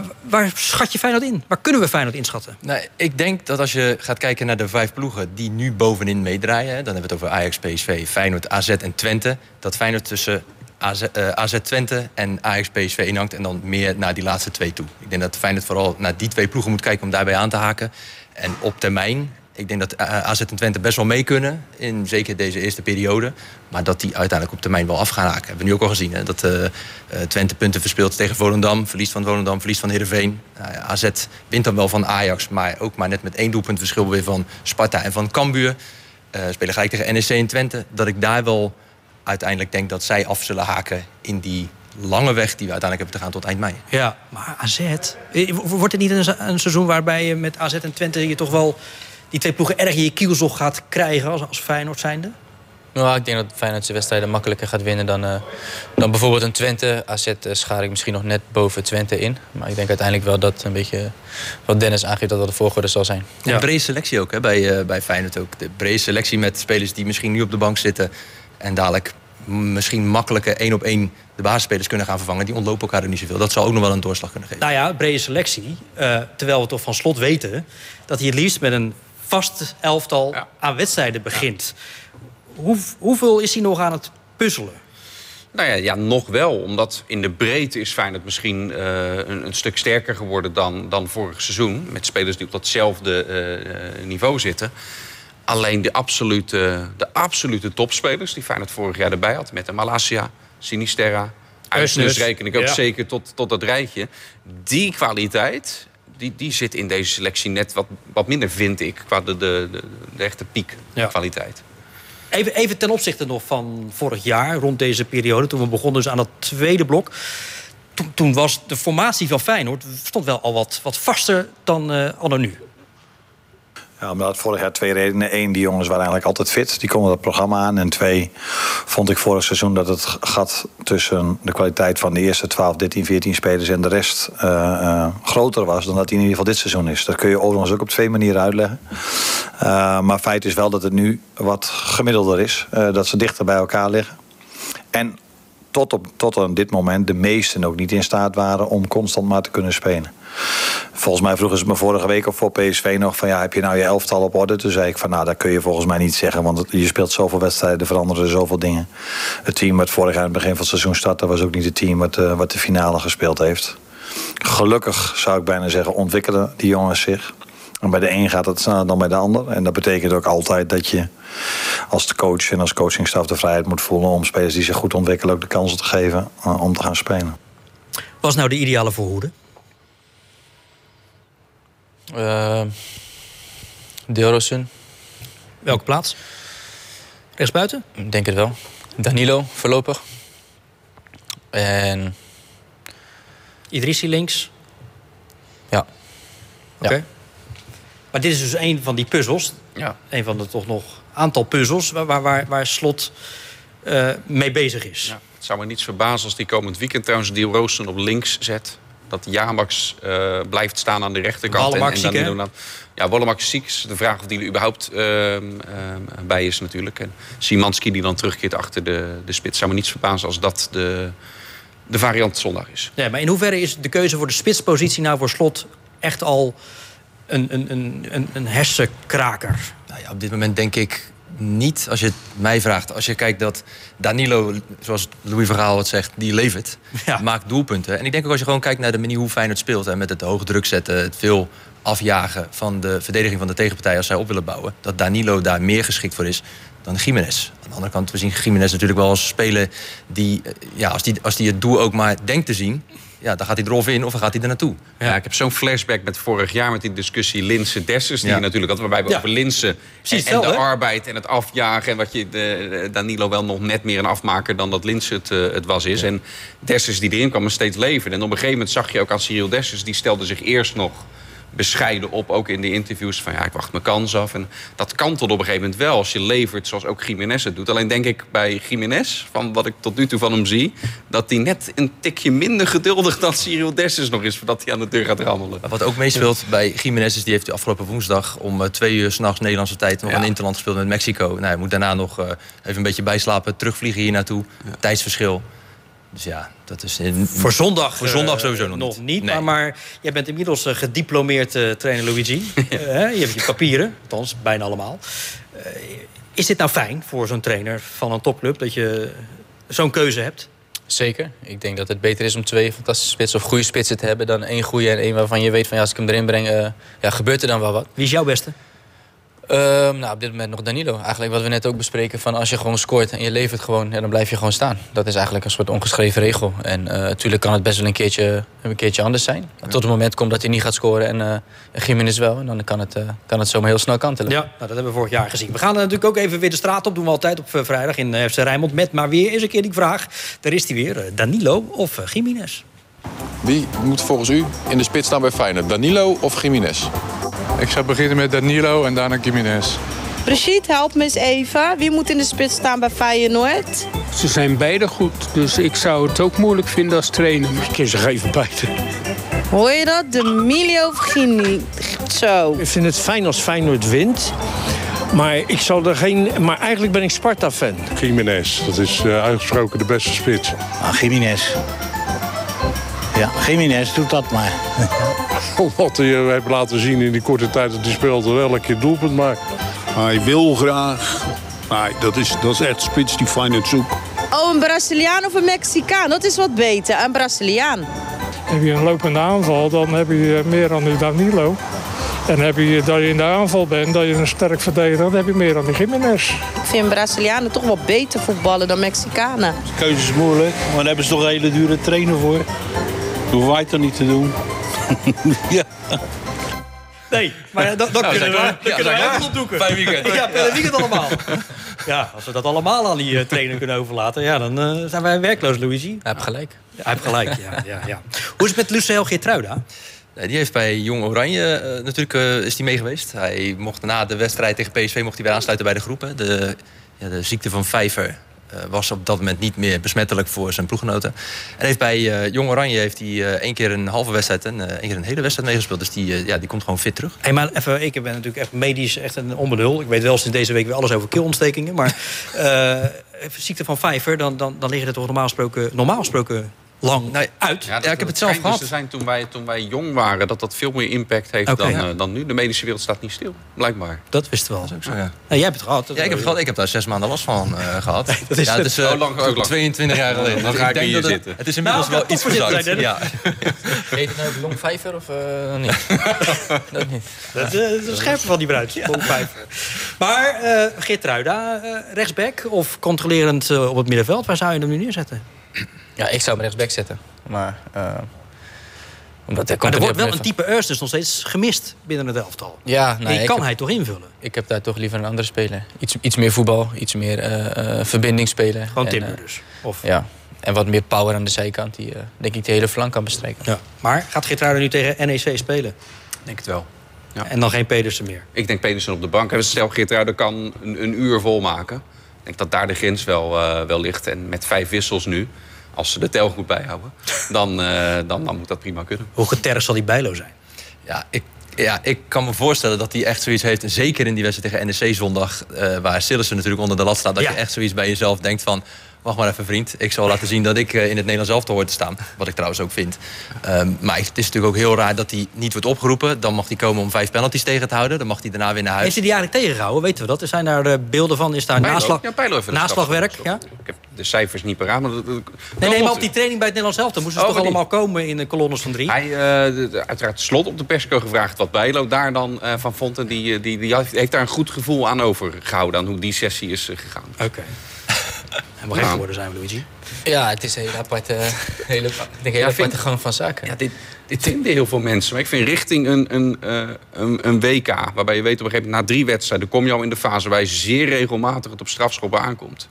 [SPEAKER 3] Waar, waar, schat je Feyenoord in? Waar kunnen we Feyenoord inschatten?
[SPEAKER 4] Ik denk dat als je gaat kijken naar de vijf ploegen die nu bovenin meedraaien... dan hebben we het over Ajax, PSV, Feyenoord, AZ en Twente... dat Feyenoord tussen AZ, uh, AZ Twente en Ajax PSV inhangt... en dan meer naar die laatste twee toe. Ik denk dat Feyenoord vooral naar die twee ploegen moet kijken om daarbij aan te haken. En op termijn ik denk dat eh, AZ en Twente best wel mee kunnen. In zeker deze eerste periode. Maar dat die uiteindelijk op termijn wel af gaan haken. Hebben we nu ook al gezien. Hè? Dat uh, Twente punten verspeelt tegen Volendam. Verliest van Volendam, verliest van Heerenveen. Uh, AZ wint dan wel van Ajax. Maar ook maar net met één doelpunt verschil weer van Sparta en van Cambuur. Uh, spelen gelijk tegen NEC en Twente. Dat ik daar wel uiteindelijk denk dat zij af zullen haken in die lange weg die we uiteindelijk hebben te gaan tot eind mei.
[SPEAKER 3] Ja, maar AZ... Wordt het niet een seizoen waarbij je met AZ en Twente je toch wel die twee ploegen erg in je kielzog gaat krijgen als, als Feyenoord zijnde?
[SPEAKER 5] Nou, ik denk dat Feyenoord zijn wedstrijden makkelijker gaat winnen dan, uh, dan bijvoorbeeld een Twente. AZ uh, schaar ik misschien nog net boven Twente in. Maar ik denk uiteindelijk wel dat een beetje wat Dennis aangeeft dat dat de volgorde zal zijn.
[SPEAKER 4] Ja, een brede selectie ook hè, bij, uh, bij Feyenoord ook. De brede selectie met spelers die misschien nu op de bank zitten en dadelijk misschien makkelijker één op één de basisspelers kunnen gaan vervangen. Die ontlopen elkaar er niet zoveel. Dat zal ook nog wel een doorslag kunnen geven.
[SPEAKER 3] Nou ja, brede selectie. terwijl we toch van slot weten dat hij het liefst met een vast elftal aan wedstrijden begint. Hoe, hoeveel is hij nog aan het puzzelen?
[SPEAKER 6] Nou ja, ja, nog wel. Omdat in de breedte is Feyenoord misschien uh, een, een, stuk sterker geworden dan, dan vorig seizoen. Met spelers die op datzelfde uh, niveau zitten. Alleen de absolute, de absolute topspelers die Feyenoord vorig jaar erbij had... met de Malasia, Sinisterra, Uisnes reken ik ook zeker tot, tot dat rijtje. Die kwaliteit die, die zit in deze selectie net wat, wat minder, vind ik, qua de, de, de, de echte piek kwaliteit.
[SPEAKER 3] Even, even ten opzichte nog van vorig jaar, rond deze periode, toen we begonnen dus aan het tweede blok. Toen, toen was de formatie van Feyenoord stond wel al wat, wat vaster dan uh, anno nu.
[SPEAKER 7] Ja, omdat vorig jaar twee redenen. Eén, die jongens waren eigenlijk altijd fit. Die konden het programma aan. En twee, vond ik vorig seizoen dat het gat tussen de kwaliteit van de eerste 12, 13, 14 spelers en de rest uh, uh, groter was dan dat die in ieder geval dit seizoen is. Dat kun je overigens ook op twee manieren uitleggen. Uh, maar feit is wel dat het nu wat gemiddelder is. dat ze dichter bij elkaar liggen. En tot op, tot op dit moment de meesten ook niet in staat waren om constant maar te kunnen spelen. Volgens mij vroegen ze me vorige week of voor PSV nog van ja, heb je nou je elftal op orde? Toen zei ik van nou, dat kun je volgens mij niet zeggen, want je speelt zoveel wedstrijden, er veranderen zoveel dingen. Het team wat vorig jaar aan het begin van het seizoen startte, was ook niet het team wat, uh, wat de finale gespeeld heeft. Gelukkig zou ik bijna zeggen, ontwikkelen die jongens zich. En bij de een gaat het sneller dan bij de ander. En dat betekent ook altijd dat je als de coach en als coachingstaf de vrijheid moet voelen om spelers die zich goed ontwikkelen ook de kansen te geven uh, om te gaan spelen.
[SPEAKER 3] Was nou de ideale voorhoede?
[SPEAKER 5] Uh, Deelrosun.
[SPEAKER 3] Welke plaats? Rechtsbuiten?
[SPEAKER 5] Ik denk het wel. Danilo voorlopig. En...
[SPEAKER 3] Idrissi links?
[SPEAKER 5] Ja.
[SPEAKER 3] Oké. Ja. Maar dit is dus een van die puzzels. Ja. Een van de toch nog aantal puzzels waar, waar, waar Slot uh, mee bezig is. Ja.
[SPEAKER 6] Het zou me niets verbazen als die komend weekend trouwens die Roosten op links zet dat Jamax uh, blijft staan aan de rechterkant.
[SPEAKER 3] en, en ziek, dan,
[SPEAKER 6] Ja, Wollemak ziek is de vraag of die er überhaupt uh, uh, bij is natuurlijk. En Simanski die dan terugkeert achter de, de spits. Zou me niets verbazen als dat de, de variant zondag is.
[SPEAKER 3] Ja, maar in hoeverre is de keuze voor de spitspositie nou voor slot echt al een, een, een, een hersenkraker?
[SPEAKER 4] Nou ja, op dit moment denk ik niet, als je het mij vraagt. Als je kijkt dat Danilo, zoals Louis Verhaal het zegt, die levert. Maakt doelpunten. En ik denk ook als je gewoon kijkt naar de manier hoe het speelt. En met het hoge druk zetten, het veel afjagen van de verdediging van de tegenpartij als zij op willen bouwen. Dat Danilo daar meer geschikt voor is dan Jiménez. Aan de andere kant, we zien Jiménez natuurlijk wel als speler die, eh, ja, als die, als die het doel ook maar denkt te zien, ja, dan gaat hij erover in of dan gaat hij er naartoe.
[SPEAKER 6] Ja, ik heb zo'n flashback met vorig jaar met die discussie Linse-Dessers... die je natuurlijk had, waarbij we over Linse en, en, de arbeid en het afjagen... en wat je, de, Danilo wel nog net meer een afmaker dan dat Linse het, uh, het was is. En Dessers die erin kwam, steeds leven. En op een gegeven moment zag je ook aan Cyril Dessers... die stelde zich eerst nog bescheiden op, ook in de interviews. Van ja, ik wacht mijn kans af. En dat kan tot op een gegeven moment wel, als je levert zoals ook Jiménez het doet. Alleen denk ik bij Jiménez, van wat ik tot nu toe van hem zie... dat hij net een tikje minder geduldig dan Cyril Dessers nog is... voordat hij aan de deur gaat rammelen.
[SPEAKER 4] Wat ook meespeelt bij Jiménez is, die heeft afgelopen woensdag... om uh, twee uur s'nachts Nederlandse tijd nog een interland gespeeld met Mexico. Nou, hij moet daarna nog uh, even een beetje bijslapen, terugvliegen hier naartoe. Tijdsverschil. Dus ja, dat is in,
[SPEAKER 3] voor zondag,
[SPEAKER 4] voor zondag sowieso uh,
[SPEAKER 3] nog niet. Maar, maar jij bent inmiddels uh, gediplomeerd uh, trainer Luigi. je hebt je papieren, althans bijna allemaal. is dit nou fijn voor zo'n trainer van een topclub dat je zo'n keuze hebt?
[SPEAKER 5] Zeker. Ik denk dat het beter is om twee fantastische spitsen of goede spitsen te hebben dan één goede en één waarvan je weet van ja, als ik hem erin breng, ja, gebeurt er dan wel wat.
[SPEAKER 3] Wie is jouw beste?
[SPEAKER 5] Um, nou, op dit moment nog Danilo. Eigenlijk wat we net ook bespreken. Van als je gewoon scoort en je levert gewoon, ja, dan blijf je gewoon staan. Dat is eigenlijk een soort ongeschreven regel. En uh, natuurlijk kan het best wel een keertje, een keertje anders zijn. Tot het moment komt dat hij niet gaat scoren en uh, Jiménez wel. En dan kan het, uh, kan het zomaar heel snel kantelen.
[SPEAKER 3] Ja, nou, dat hebben we vorig jaar gezien. We gaan natuurlijk ook even weer de straat op. Doen we altijd op vrijdag in FC Rijnmond. Met maar weer eens een keer die vraag. Daar is hij weer. Danilo of Jiménez?
[SPEAKER 8] Wie moet volgens u in de spits staan bij Feyenoord? Danilo of Jiménez?
[SPEAKER 9] Ik zou beginnen met Danilo en daarna Jiménez.
[SPEAKER 10] Brigitte, help me eens even. Wie moet in de spits staan bij Feyenoord?
[SPEAKER 11] Ze zijn beide goed, dus ik zou het ook moeilijk vinden als trainer. Ik kan ze even beide.
[SPEAKER 10] Hoor je dat? De Milio of Gini? Zo.
[SPEAKER 11] Ik vind het fijn als Feyenoord wint. Maar ik zal er geen. Maar eigenlijk ben ik Sparta-fan.
[SPEAKER 9] Jiménez, dat is uh, uitgesproken de beste spits.
[SPEAKER 12] Ah, Jiménez. Ja, Jiménez doet dat maar.
[SPEAKER 9] Wat hij uh, heeft laten zien in die korte tijd dat hij speelde, wel een keer doelpunt maakt.
[SPEAKER 13] Hij wil graag. Nee, dat is, dat is echt spits die Feyenoord zoekt.
[SPEAKER 10] Oh, een Braziliaan of een Mexicaan? Dat is wat beter. Een Braziliaan.
[SPEAKER 11] Heb je een lopende aanval, dan heb je meer dan die Danilo. En heb je, dat je in de aanval bent, dat je een sterk verdediger, dan heb je meer dan die Jiménez.
[SPEAKER 10] Ik vind Brazilianen toch wel beter voetballen dan Mexicanen.
[SPEAKER 13] De keuze is moeilijk, maar daar hebben ze toch een hele dure trainer voor. Dat hoeven wij toch niet te doen.
[SPEAKER 12] ja.
[SPEAKER 3] Nee, maar dan, dan
[SPEAKER 5] Nou,
[SPEAKER 3] kunnen we, dan
[SPEAKER 5] klaar. Ja,
[SPEAKER 3] kunnen we even opdoeken.
[SPEAKER 5] Weekend.
[SPEAKER 3] Ja, fijne weekend allemaal. Ja, als we dat allemaal aan die eh, trainer kunnen overlaten... Ja, dan eh, zijn wij werkloos, Luigi.
[SPEAKER 5] Hij heeft gelijk.
[SPEAKER 3] Ja, hij heeft gelijk, ja. ja, ja. Hoe is het met Lucel Geertruida?
[SPEAKER 4] Nee, die heeft bij Jong Oranje eh, natuurlijk eh, is die mee geweest. Hij mocht na de wedstrijd tegen PSV mocht hij weer aansluiten bij de groepen. De, ja, de ziekte van Vijver was op dat moment niet meer besmettelijk voor zijn ploeggenoten. En heeft bij eh, Jong Oranje heeft hij eh, één keer een halve wedstrijd en eh, één keer een hele wedstrijd meegespeeld. Dus die, eh, ja, die komt gewoon fit terug.
[SPEAKER 3] Hey, maar even, ik ben natuurlijk echt medisch echt een onbenul. Ik weet wel sinds deze week weer alles over keelontstekingen. Maar eh, ziekte van Vijver, dan, dan, dan liggen er toch normaal gesproken, normaal gesproken lang uit.
[SPEAKER 6] Ja,
[SPEAKER 4] ik heb het zelf
[SPEAKER 6] dus
[SPEAKER 4] gehad.
[SPEAKER 6] te zijn toen wij, toen wij jong waren, dat dat veel meer impact heeft dan,
[SPEAKER 3] ja.
[SPEAKER 6] eh, dan nu. De medische wereld staat niet stil, blijkbaar.
[SPEAKER 3] Dat wisten we al.
[SPEAKER 4] Zo, ja.
[SPEAKER 3] Nee, jij hebt het gehad.
[SPEAKER 4] Ja, ik heb het gehad. Ik heb daar zes maanden last van eh, gehad.
[SPEAKER 3] dat is
[SPEAKER 4] ja, het is eh,
[SPEAKER 6] Oh, lang- ook lang.
[SPEAKER 4] 22 jaar geleden.
[SPEAKER 6] Dan ga ik
[SPEAKER 4] denk
[SPEAKER 6] hier
[SPEAKER 4] dat het,
[SPEAKER 6] zitten.
[SPEAKER 4] het is inmiddels
[SPEAKER 3] Nou,
[SPEAKER 4] wel iets verzakt.
[SPEAKER 3] zijn,
[SPEAKER 4] Ja.
[SPEAKER 5] Heet het nou Long Vijver of eh, niet? dat niet.
[SPEAKER 3] Dat, dat is een scherpe van die bruid. Maar eh Geertruida, eh, rechtsback of controlerend op het middenveld, waar zou je hem nu neerzetten?
[SPEAKER 5] Ja, ik zou hem rechtsback zetten. Maar... eh omdat
[SPEAKER 3] Maar er wordt wel een type Eusters nog steeds gemist binnen het elftal.
[SPEAKER 5] Ja,
[SPEAKER 3] Die
[SPEAKER 5] nee, ik
[SPEAKER 3] kan
[SPEAKER 5] heb-
[SPEAKER 3] hij toch invullen?
[SPEAKER 5] Ik heb daar toch liever een andere speler. Iets, iets meer voetbal, iets meer eh, eh, verbinding spelen.
[SPEAKER 3] Gewoon
[SPEAKER 5] En,
[SPEAKER 3] Timber dus. Of,
[SPEAKER 5] Ja, en wat meer power aan de zijkant die eh, denk ik de hele flank kan bestrijken.
[SPEAKER 3] Ja. Maar gaat Geertruida nu tegen NEC spelen?
[SPEAKER 6] denk het wel. Ja.
[SPEAKER 3] En dan geen Pedersen meer?
[SPEAKER 6] Ik denk Pedersen op de bank. En Stel, Geertruiden kan een, een uur volmaken. Ik denk dat daar de grens wel, eh, wel ligt. En met vijf wissels nu, als ze de tel goed bijhouden... dan, eh, dan, dan moet dat prima kunnen.
[SPEAKER 3] Hoe getergd zal die Bijlo zijn?
[SPEAKER 4] Ja, ik, ja, ik kan me voorstellen dat hij echt zoiets heeft. en Zeker in die wedstrijd tegen NEC zondag. eh, waar Sillissen natuurlijk onder de lat staat. Dat
[SPEAKER 3] Ja.
[SPEAKER 4] je echt zoiets bij jezelf denkt van... Wacht maar even, vriend. Ik zal laten zien dat ik eh, in het Nederlands elftal hoor te staan. Wat ik trouwens ook vind. Ehm, maar het is natuurlijk ook heel raar dat hij niet wordt opgeroepen. Dan mag hij komen om vijf penalties tegen te houden. Dan mag hij daarna weer naar
[SPEAKER 3] Heeft
[SPEAKER 4] huis.
[SPEAKER 3] hij die eigenlijk tegengehouden? Weten we dat? Er zijn daar beelden van. Is daar
[SPEAKER 6] Bijlo.
[SPEAKER 3] naslag,
[SPEAKER 6] Ja,
[SPEAKER 3] naslagwerk? Ja?
[SPEAKER 6] Ik heb de cijfers niet paraat. Maar dat- dat-
[SPEAKER 3] Nee, nee, maar op die training bij het Nederlands elftal moesten ze
[SPEAKER 6] Oh,
[SPEAKER 3] toch
[SPEAKER 6] die-
[SPEAKER 3] allemaal komen in de kolonnes van drie?
[SPEAKER 6] Hij, eh, de- uiteraard slot op de persco gevraagd wat Bijlo daar dan eh, van vond. En die, eh, die, die heeft, daar een goed gevoel aan overgehouden. Aan hoe die sessie is gegaan.
[SPEAKER 3] Oké. En wat gek geworden zijn we, Luigi.
[SPEAKER 5] Ja, het is een hele aparte, hele, ik denk, hele
[SPEAKER 6] Ja, vind-
[SPEAKER 5] aparte gang van zaken.
[SPEAKER 6] Ja, dit, dit vinden heel veel mensen. Maar ik vind richting een, een, eh, een, een WK... waarbij je weet op een gegeven moment na drie wedstrijden... kom je al in de fase waar je zeer regelmatig het op strafschoppen aankomt.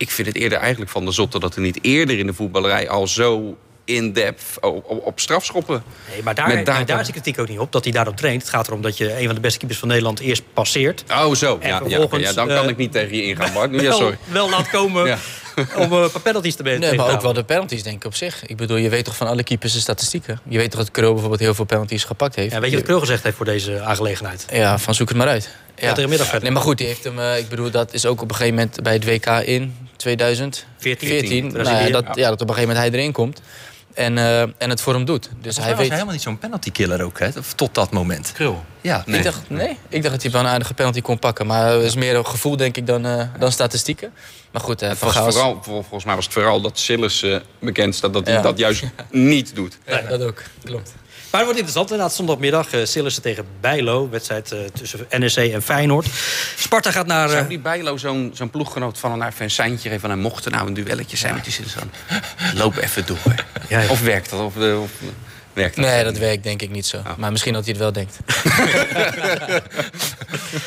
[SPEAKER 6] Ik vind het eerder eigenlijk van de zotte... dat er niet eerder in de voetballerij al zo in-depth op, op, op strafschoppen...
[SPEAKER 3] Nee, maar daar, maar daar is de kritiek ook niet op, dat hij daarop traint. Het gaat erom dat je een van de beste keepers van Nederland eerst passeert.
[SPEAKER 6] Oh, zo.
[SPEAKER 3] En
[SPEAKER 6] Ja, ja,
[SPEAKER 3] vervolgens,
[SPEAKER 6] ja, dan kan
[SPEAKER 3] eh,
[SPEAKER 6] ik niet tegen je ingaan, Bart. Ja,
[SPEAKER 3] wel,
[SPEAKER 6] sorry.
[SPEAKER 3] wel laat komen
[SPEAKER 6] Ja.
[SPEAKER 3] om eh, een paar penalties te
[SPEAKER 5] Nee,
[SPEAKER 3] tegen te
[SPEAKER 5] maar ook wel de penalties, denk ik, op zich. Ik bedoel, je weet toch van alle keepers de statistieken. Je weet toch dat Krul bijvoorbeeld heel veel penalties gepakt heeft.
[SPEAKER 3] Ja, weet je wat Krul gezegd heeft voor deze aangelegenheid?
[SPEAKER 5] Ja, van zoek het maar uit.
[SPEAKER 3] Ja, middag
[SPEAKER 5] Nee, maar goed, die heeft hem, eh, ik bedoel, dat is ook op een gegeven moment bij het WK in 2014. Nou, ja, dat, ja, dat op een gegeven moment hij erin komt. En, eh, en het voor hem doet. Dus hij
[SPEAKER 4] mij was
[SPEAKER 5] weet.
[SPEAKER 4] hij helemaal niet zo'n penalty killer ook, hè? Tot dat moment.
[SPEAKER 6] Krul.
[SPEAKER 4] Ja,
[SPEAKER 5] Ik, dacht, nee, ik dacht dat hij wel een aardige penalty kon pakken. Maar het is meer een gevoel, denk ik, dan, eh, dan statistieken. Maar goed, eh Van
[SPEAKER 6] vooral, vol- volgens mij was het vooral dat Sillis eh, bekend staat... dat hij
[SPEAKER 5] Ja.
[SPEAKER 6] dat juist niet doet.
[SPEAKER 5] Ja, dat ook, klopt.
[SPEAKER 3] Maar het wordt interessant. Inderdaad, zondagmiddag uh, Sillissen tegen Bijlo. Wedstrijd eh, tussen NEC en Feyenoord. Sparta gaat naar... eh,
[SPEAKER 6] Zou die Bijlo zo'n zo'n ploeggenoot van een seintje geven... van hij mocht er nou een duelletje zijn met die Sillis Loop even door.
[SPEAKER 3] Ja, ja.
[SPEAKER 6] Of werkt dat? Of, eh, of, werkt dat?
[SPEAKER 5] Nee, dat werkt denk ik niet zo. Maar misschien dat hij het wel denkt.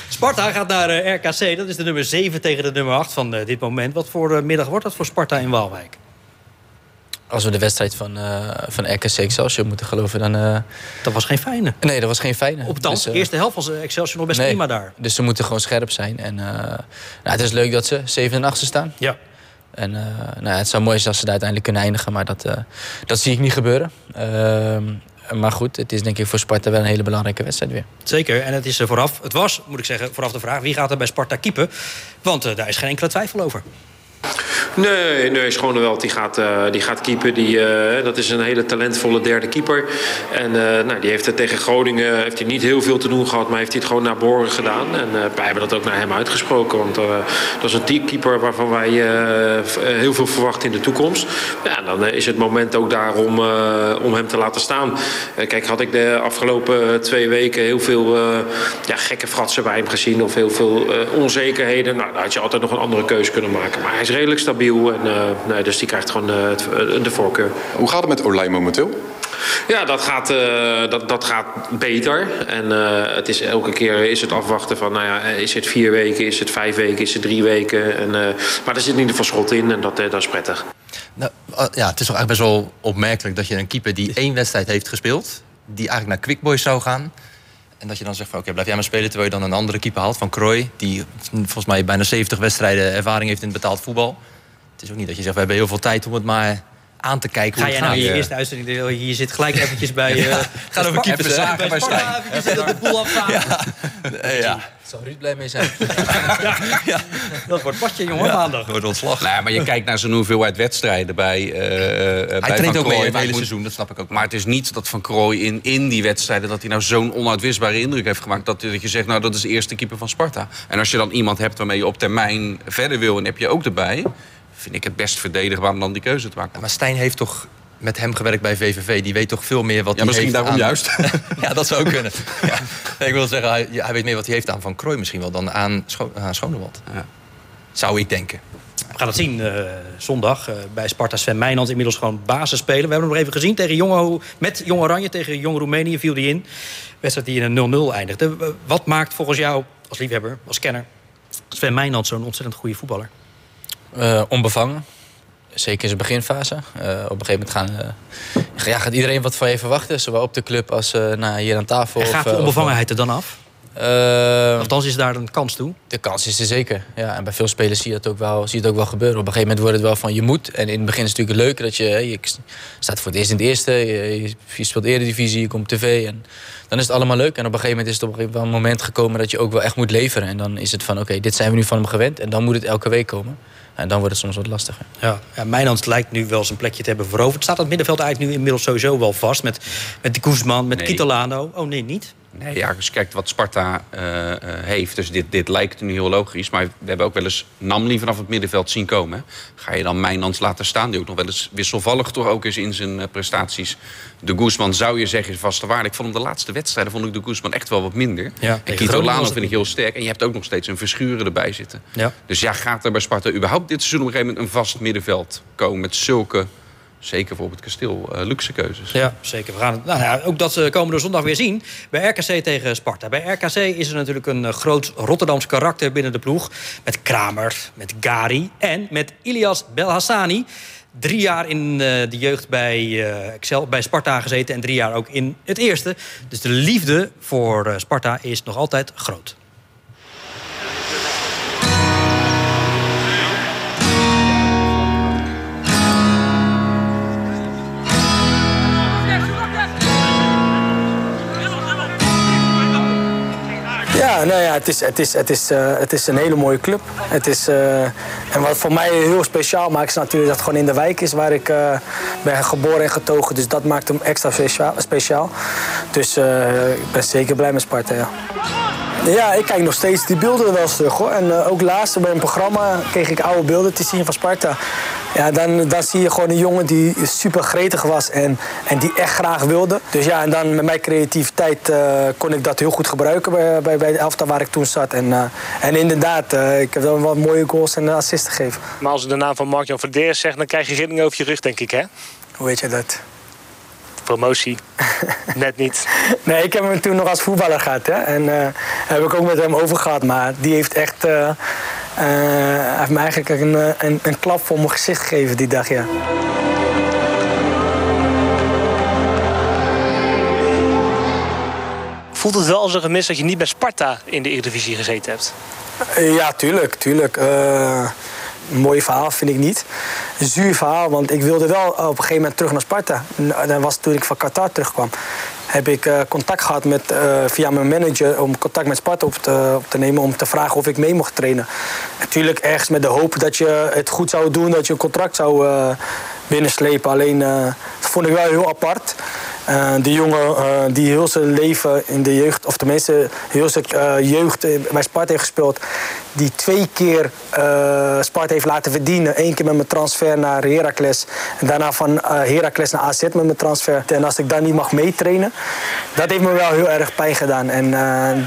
[SPEAKER 3] Sparta gaat naar eh, RKC. Dat is de nummer 7 tegen de nummer 8 van eh, dit moment. Wat voor eh, middag wordt dat voor Sparta in Waalwijk?
[SPEAKER 5] Als we de wedstrijd van, eh van RKC Excelsior moeten geloven, dan... eh,
[SPEAKER 3] Dat was geen fijne.
[SPEAKER 5] Nee, dat was geen fijne.
[SPEAKER 3] Op de
[SPEAKER 5] Dus, eh,
[SPEAKER 3] eerste helft was Excelsior nog best
[SPEAKER 5] nee.
[SPEAKER 3] prima daar.
[SPEAKER 5] Dus ze moeten gewoon scherp zijn. En nou, het is leuk dat ze 7 en 8 staan.
[SPEAKER 3] Ja.
[SPEAKER 5] En nou, het zou mooi zijn als ze daar uiteindelijk kunnen eindigen. Maar dat, dat zie ik niet gebeuren. Ehm, maar goed, het is denk ik voor Sparta wel een hele belangrijke wedstrijd weer.
[SPEAKER 3] Zeker. En het is vooraf, het was, moet ik zeggen, vooraf de vraag... wie gaat er bij Sparta keepen? Want daar is geen enkele twijfel over.
[SPEAKER 14] Nee, nee Schonewald die gaat, eh die gaat keeper. Die, eh, dat is een hele talentvolle derde keeper. En eh, nou, die heeft het tegen Groningen heeft hij niet heel veel te doen gehad, maar heeft hij het gewoon naar behoren gedaan. En wij hebben dat ook naar hem uitgesproken. Want dat is een keeper waarvan wij heel veel verwachten in de toekomst. Ja, dan is het moment ook daar om, om hem te laten staan. Kijk, had ik de afgelopen twee weken heel veel ja, gekke fratsen bij hem gezien. Of heel veel onzekerheden. Nou, dan had je altijd nog een andere keuze kunnen maken. Maar hij is redelijk stabiel. En, eh, nee, dus die krijgt gewoon eh, eh, de voorkeur.
[SPEAKER 8] Hoe gaat het met Olij momenteel?
[SPEAKER 14] Ja, dat gaat, dat, dat gaat beter. En het is elke keer is het afwachten van, nou ja, is het vier weken, is het vijf weken, is het drie weken. En, maar er zit in ieder geval schot in en dat, dat is prettig.
[SPEAKER 4] Nou, ja, het is toch eigenlijk best wel opmerkelijk dat je een keeper die één wedstrijd heeft gespeeld, die eigenlijk naar Quick Boys zou gaan en dat je dan zegt van oké, blijf jij maar spelen terwijl je dan een andere keeper haalt van Krooi. Die volgens mij bijna 70 wedstrijden ervaring heeft in het betaald voetbal. Het is ook niet dat je zegt we hebben heel veel tijd om het maar aan te kijken.
[SPEAKER 3] Ga jij nou je eerste uitzending, hier zit gelijk eventjes bij... Uh,
[SPEAKER 4] Ga over keepers zaken bij Sparta.
[SPEAKER 3] Even de boel afgaan. Ja.
[SPEAKER 5] ja. Zou Ruud blij mee zijn.
[SPEAKER 3] ja, ja. Dat wordt potje, jongen, ja. maandag.
[SPEAKER 4] Wordt ontslag.
[SPEAKER 6] Nou, maar je kijkt naar zijn hoeveelheid wedstrijden bij uh,
[SPEAKER 4] Hij
[SPEAKER 6] bij
[SPEAKER 4] traint ook wel het hele seizoen, dat snap ik ook.
[SPEAKER 6] Maar het is niet dat Van Krooi in, in die wedstrijden... dat hij nou zo'n onuitwisbare indruk heeft gemaakt... Dat, dat je zegt, nou, dat is de eerste keeper van Sparta. En als je dan iemand hebt waarmee je op termijn verder wil... en heb je ook erbij vind ik het best verdedigbaar om dan die keuze te maken.
[SPEAKER 4] maar Stijn heeft toch met hem gewerkt bij VVV. Die weet toch veel meer wat
[SPEAKER 6] ja,
[SPEAKER 4] hij
[SPEAKER 6] heeft
[SPEAKER 4] misschien
[SPEAKER 6] daarom juist.
[SPEAKER 4] ja, dat zou kunnen. ja. Ik wil zeggen, hij, hij, weet meer wat hij heeft aan Van Krooi misschien wel... dan aan, Scho aan Schonewald. Ja. Zou ik denken.
[SPEAKER 3] We gaan het zien uh, zondag uh, bij Sparta Sven Meijnans. Inmiddels gewoon basis spelen. We hebben hem nog even gezien tegen jonge, met Jong Oranje tegen Jong Roemenië. Viel die in. Wedstrijd die in een 0-0 eindigde. Wat maakt volgens jou als liefhebber, als kenner... Sven Meijnans zo'n ontzettend goede voetballer?
[SPEAKER 5] Uh, onbevangen. Zeker in zijn beginfase. Uh, op een gegeven moment gaan, uh, ja, gaat iedereen wat van je verwachten. Zowel op de club als nou, hier aan tafel.
[SPEAKER 3] En gaat de onbevangenheid er dan af?
[SPEAKER 5] Uh,
[SPEAKER 3] Althans is daar een kans toe?
[SPEAKER 5] De kans is er zeker. Ja, en bij veel spelers zie je, het ook wel, zie je het ook wel gebeuren. Op een gegeven moment wordt het wel van je moet. En in het begin is het natuurlijk leuk dat je, je staat voor het eerst in het eerste. Je, je speelt eredivisie, je komt op tv. En dan is het allemaal leuk. En op een gegeven moment is het op een moment een moment gekomen dat je ook wel echt moet leveren. En dan is het van oké, dit zijn we nu van hem gewend. En dan moet het elke week komen. En dan wordt het soms wat lastiger.
[SPEAKER 3] Ja, ja Mijnans lijkt nu wel zijn plekje te hebben veroverd. Staat dat middenveld eigenlijk nu inmiddels sowieso wel vast? Met, met de Guzman, met nee. Kitolano? Oh nee, niet?
[SPEAKER 6] Nee, ja, als je kijkt wat Sparta uh, uh, heeft. Dus dit, dit lijkt nu heel logisch. Maar we hebben ook wel eens Namli vanaf het middenveld zien komen. Ga je dan Mijnans laten staan? Die ook nog wel eens wisselvallig toch ook is in zijn uh, prestaties. De Guzman zou je zeggen is vaste waarde. Ik vond hem de laatste wedstrijden vond ik de Guzman echt wel wat minder.
[SPEAKER 3] Ja,
[SPEAKER 6] en Kitolano vind ik heel sterk. En je hebt ook nog steeds een verschuren erbij zitten.
[SPEAKER 3] Ja.
[SPEAKER 6] Dus ja, gaat er bij Sparta überhaupt dit seizoen op een gegeven moment een vast middenveld komen met zulke zeker voor het kasteel uh, luxe keuzes.
[SPEAKER 3] Ja, zeker. We gaan nou ja, ook dat uh, komen we zondag weer zien bij RKC tegen Sparta. Bij RKC is er natuurlijk een uh, groot Rotterdams karakter binnen de ploeg. Met Kramer, met Gari en met Ilias Belhassani. Drie jaar in de jeugd bij, Excel, bij Sparta gezeten en drie jaar ook in het eerste. Dus de liefde voor Sparta is nog altijd groot.
[SPEAKER 15] Ja, nou ja, het is, het is, het is, uh, het is een hele mooie club. Het is, uh, en wat voor mij heel speciaal maakt is natuurlijk dat het gewoon in de wijk is waar ik uh, ben geboren en getogen. Dus dat maakt hem extra speciaal. Dus ik ben zeker blij met Sparta, ja. Ja, ik kijk nog steeds die beelden wel eens terug hoor. En ook laatst bij een programma kreeg ik oude beelden te zien van Sparta. Ja, dan, dan zie je gewoon een jongen die super gretig was en, en die echt graag wilde. Dus ja, en dan met mijn creativiteit uh, kon ik dat heel goed gebruiken bij, bij, bij de elftal waar ik toen zat. En, uh, en inderdaad, ik heb wel wat mooie goals en assisten gegeven.
[SPEAKER 16] Maar als ik de naam van Mark-Jan Verdeers zegt, dan krijg je rillingen over je rug, denk ik, hè?
[SPEAKER 15] Hoe weet je dat?
[SPEAKER 16] promotie. Net niet.
[SPEAKER 15] Nee, ik heb hem toen nog als voetballer gehad. Hè? En uh, heb ik ook met hem over gehad. Maar die heeft echt. Uh, uh, heeft me eigenlijk een, een, een, klap voor mijn gezicht gegeven die dag, ja.
[SPEAKER 16] Voelt het wel als een gemis dat je niet bij Sparta in de Eredivisie gezeten hebt?
[SPEAKER 15] ja, tuurlijk, tuurlijk mooi verhaal vind ik niet. Een zuur verhaal, want ik wilde wel op een gegeven moment terug naar Sparta. Dat was toen ik van Qatar terugkwam. Heb ik uh, contact gehad met, uh, via mijn manager om contact met Sparta op te, op te, nemen om te vragen of ik mee mocht trainen. Natuurlijk ergens met de hoop dat je het goed zou doen, dat je een contract zou uh, binnenslepen. Alleen dat vond ik wel heel apart. Uh, die jongen uh, die heel zijn leven in de jeugd, of tenminste heel zijn uh, jeugd bij Sparta heeft gespeeld, die twee keer Sparta heeft laten verdienen. Eén keer met mijn transfer naar Heracles. En daarna van Heracles naar AZ met mijn transfer. En als ik dan niet mag meetrainen, dat heeft me wel heel erg pijn gedaan. En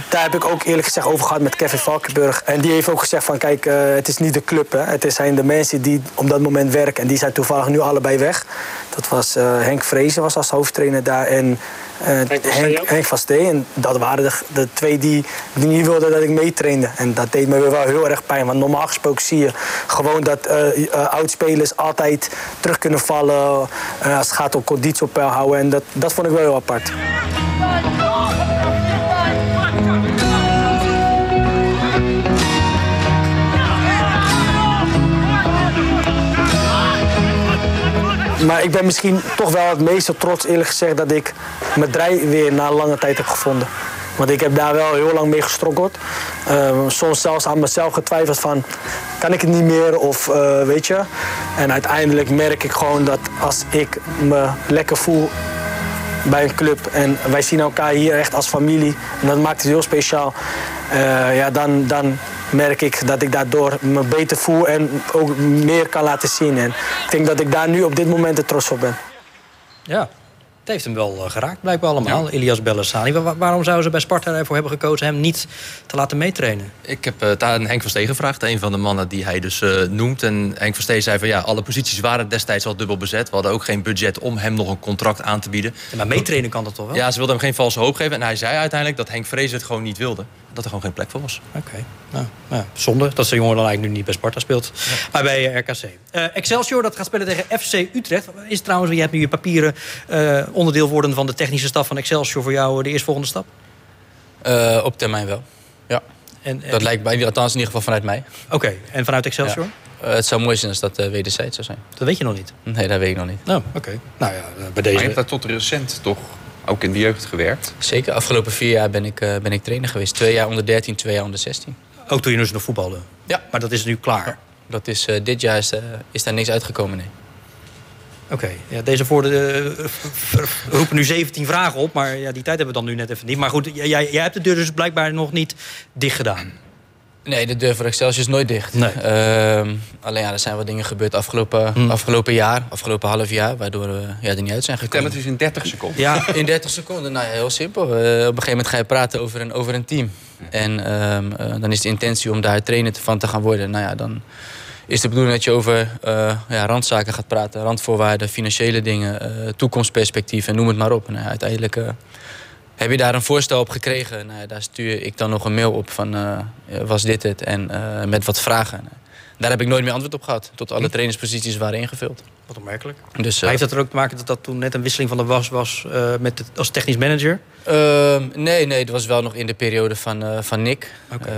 [SPEAKER 15] daar heb ik ook eerlijk gezegd over gehad met Kevin Valkenburg. En die heeft ook gezegd van kijk, het is niet de club. Hè. Het zijn de mensen die op dat moment werken. En die zijn toevallig nu allebei weg. Dat was Henk Vrezen was als hoofdtrainer daar. En uh, Henk, Henk. En dat waren de, de twee die, die niet wilden dat ik meetrainde. En dat deed me wel heel erg pijn. Want normaal gesproken zie je gewoon dat uh, uh, oudspelers altijd terug kunnen vallen. als het gaat om conditie op peil houden. En dat, dat vond ik wel heel apart. Maar ik ben misschien toch wel het meeste trots, eerlijk gezegd, dat ik mijn draai weer na lange tijd heb gevonden. Want ik heb daar wel heel lang mee gestrokkeld. Uh, soms zelfs aan mezelf getwijfeld van, kan ik het niet meer of uh, weet je. En uiteindelijk merk ik gewoon dat als ik me lekker voel bij een club en wij zien elkaar hier echt als familie en dat maakt het heel speciaal. Uh, ja, dan, dan merk ik dat ik daardoor me beter voel en ook meer kan laten zien. En ik denk dat ik daar nu op dit moment de trots op ben.
[SPEAKER 3] Ja, het heeft hem wel eh, geraakt, blijkbaar allemaal. Ja. Elias Bellessani. waarom zouden ze bij Sparta ervoor hebben gekozen hem niet te laten meetrainen?
[SPEAKER 4] Ik heb het uh, aan Henk van Steen gevraagd, een van de mannen die hij dus uh, noemt. En Henk van Steen zei van ja, alle posities waren destijds al dubbel bezet. We hadden ook geen budget om hem nog een contract aan te bieden.
[SPEAKER 3] Ja, maar meetrainen kan dat toch wel?
[SPEAKER 4] Ja, ze wilden hem geen valse hoop geven. En hij zei uiteindelijk dat Henk Vrees het gewoon niet wilde dat er gewoon geen plek voor was.
[SPEAKER 3] Oké. Nou, zonde dat zijn jongen dan eigenlijk nu niet bij Sparta speelt. Maar bij eh, RKC. Uh, Excelsior, dat gaat spelen tegen FC Utrecht. Is trouwens, je hebt nu je papieren uh, onderdeel worden van de technische staf van Excelsior voor jou de eerstvolgende stap?
[SPEAKER 5] Uh, op termijn wel. Ja. En, en, dat lijkt bij, althans in ieder geval vanuit mij.
[SPEAKER 3] Oké, en vanuit Excelsior?
[SPEAKER 5] Ja. het zou mooi zijn als dat uh, wederzijds zou zijn.
[SPEAKER 3] Dat weet je nog niet?
[SPEAKER 5] Nee, dat weet ik nog niet.
[SPEAKER 3] Nou, oké. Nou ja, bij deze...
[SPEAKER 6] Maar je hebt daar tot recent toch ook in de jeugd gewerkt?
[SPEAKER 5] Zeker. Afgelopen vier jaar ben ik, uh, ben ik trainer geweest. Twee jaar onder 13, twee jaar onder 16.
[SPEAKER 3] Ook toen je dus nog voetbalde?
[SPEAKER 5] Ja.
[SPEAKER 3] Maar dat is nu klaar?
[SPEAKER 5] Dat is, uh, dit jaar is, uh, is daar niks uitgekomen, nee.
[SPEAKER 3] Oké, okay. ja, deze voor de, roepen nu 17 vragen op, maar ja, die tijd hebben we dan nu net even niet. Maar goed, jij, jij hebt de deur dus blijkbaar nog niet dicht gedaan.
[SPEAKER 5] Nee, de deur voor Excelsior is nooit dicht.
[SPEAKER 3] Nee.
[SPEAKER 5] Uh, alleen ja, er zijn wat dingen gebeurd afgelopen, hmm. afgelopen jaar, afgelopen half jaar, waardoor we ja, er niet uit zijn gekomen.
[SPEAKER 6] Tel het is in 30 seconden.
[SPEAKER 5] Ja, in 30 seconden. Nou ja, heel simpel. Uh, op een gegeven moment ga je praten over een, over een team. En uh, dan is de intentie om daar trainer van te gaan worden. Nou ja, dan is de bedoeling dat je over ja, randzaken gaat praten, randvoorwaarden, financiële dingen, toekomstperspectief en noem het maar op. Nou, ja, uiteindelijk heb je daar een voorstel op gekregen? Nou, daar stuur ik dan nog een mail op van uh, was dit het? En uh, met wat vragen. Daar heb ik nooit meer antwoord op gehad. Tot alle hm. trainersposities waren ingevuld.
[SPEAKER 3] Wat opmerkelijk. Dus, uh, heeft dat er ook te maken dat dat toen net een wisseling van de was was met als technisch manager?
[SPEAKER 5] Ehm, nee, nee, het was wel nog in de periode van, van Nick.
[SPEAKER 3] Okay.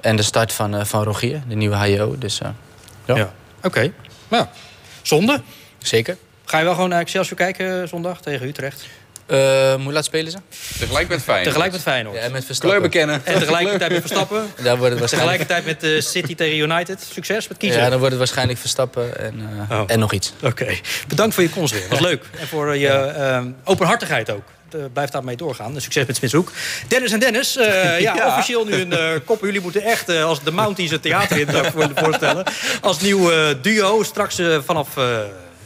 [SPEAKER 5] en de start van, van Rogier, de nieuwe HIO. Dus, ja.
[SPEAKER 3] ja. Oké. Okay. Nou, zonde.
[SPEAKER 5] Zeker.
[SPEAKER 3] Ga je wel gewoon naar Excelsior kijken zondag tegen Utrecht?
[SPEAKER 5] Uh, hoe laat spelen ze?
[SPEAKER 6] Tegelijk met Feyenoord.
[SPEAKER 3] Tegelijk met Feyenoord.
[SPEAKER 5] Ja, met Verstappen.
[SPEAKER 6] Kleur bekennen.
[SPEAKER 3] En tegelijkertijd met Verstappen.
[SPEAKER 5] Daar wordt het waarschijnlijk...
[SPEAKER 3] Tegelijkertijd met uh, City tegen United. Succes met kiezen.
[SPEAKER 5] Ja, dan wordt het waarschijnlijk Verstappen en, uh, oh. en nog iets.
[SPEAKER 3] Oké. Bedankt voor je komst weer. Was leuk. En voor je openhartigheid ook. blijf daarmee doorgaan. Succes met Smitshoek. Dennis en Dennis. ja, ja, officieel nu een koppel. Jullie moeten echt als de Mounties het theater in voorstellen. Als nieuw duo. Straks vanaf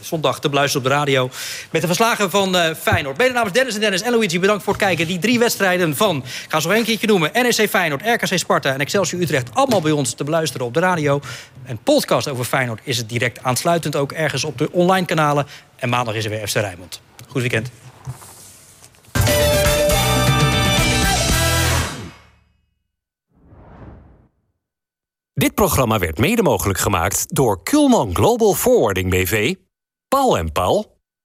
[SPEAKER 3] zondag te beluisteren op de radio. Met de verslagen van uh, Feyenoord. Mede namens Dennis en Dennis en Luigi, bedankt voor het kijken. Die drie wedstrijden van, ik ga ze nog een keertje noemen... NEC Feyenoord, RKC Sparta en Excelsior Utrecht... allemaal bij ons te beluisteren op de radio. Een podcast over Feyenoord is het direct aansluitend... ook ergens op de online kanalen. En maandag is er weer FC Rijnmond. Goed weekend.
[SPEAKER 1] Dit programma werd mede mogelijk gemaakt door Kulman Global Forwarding BV Paul en Paul,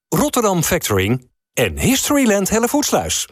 [SPEAKER 1] Rotterdam Factoring en Historyland Hellevoetsluis.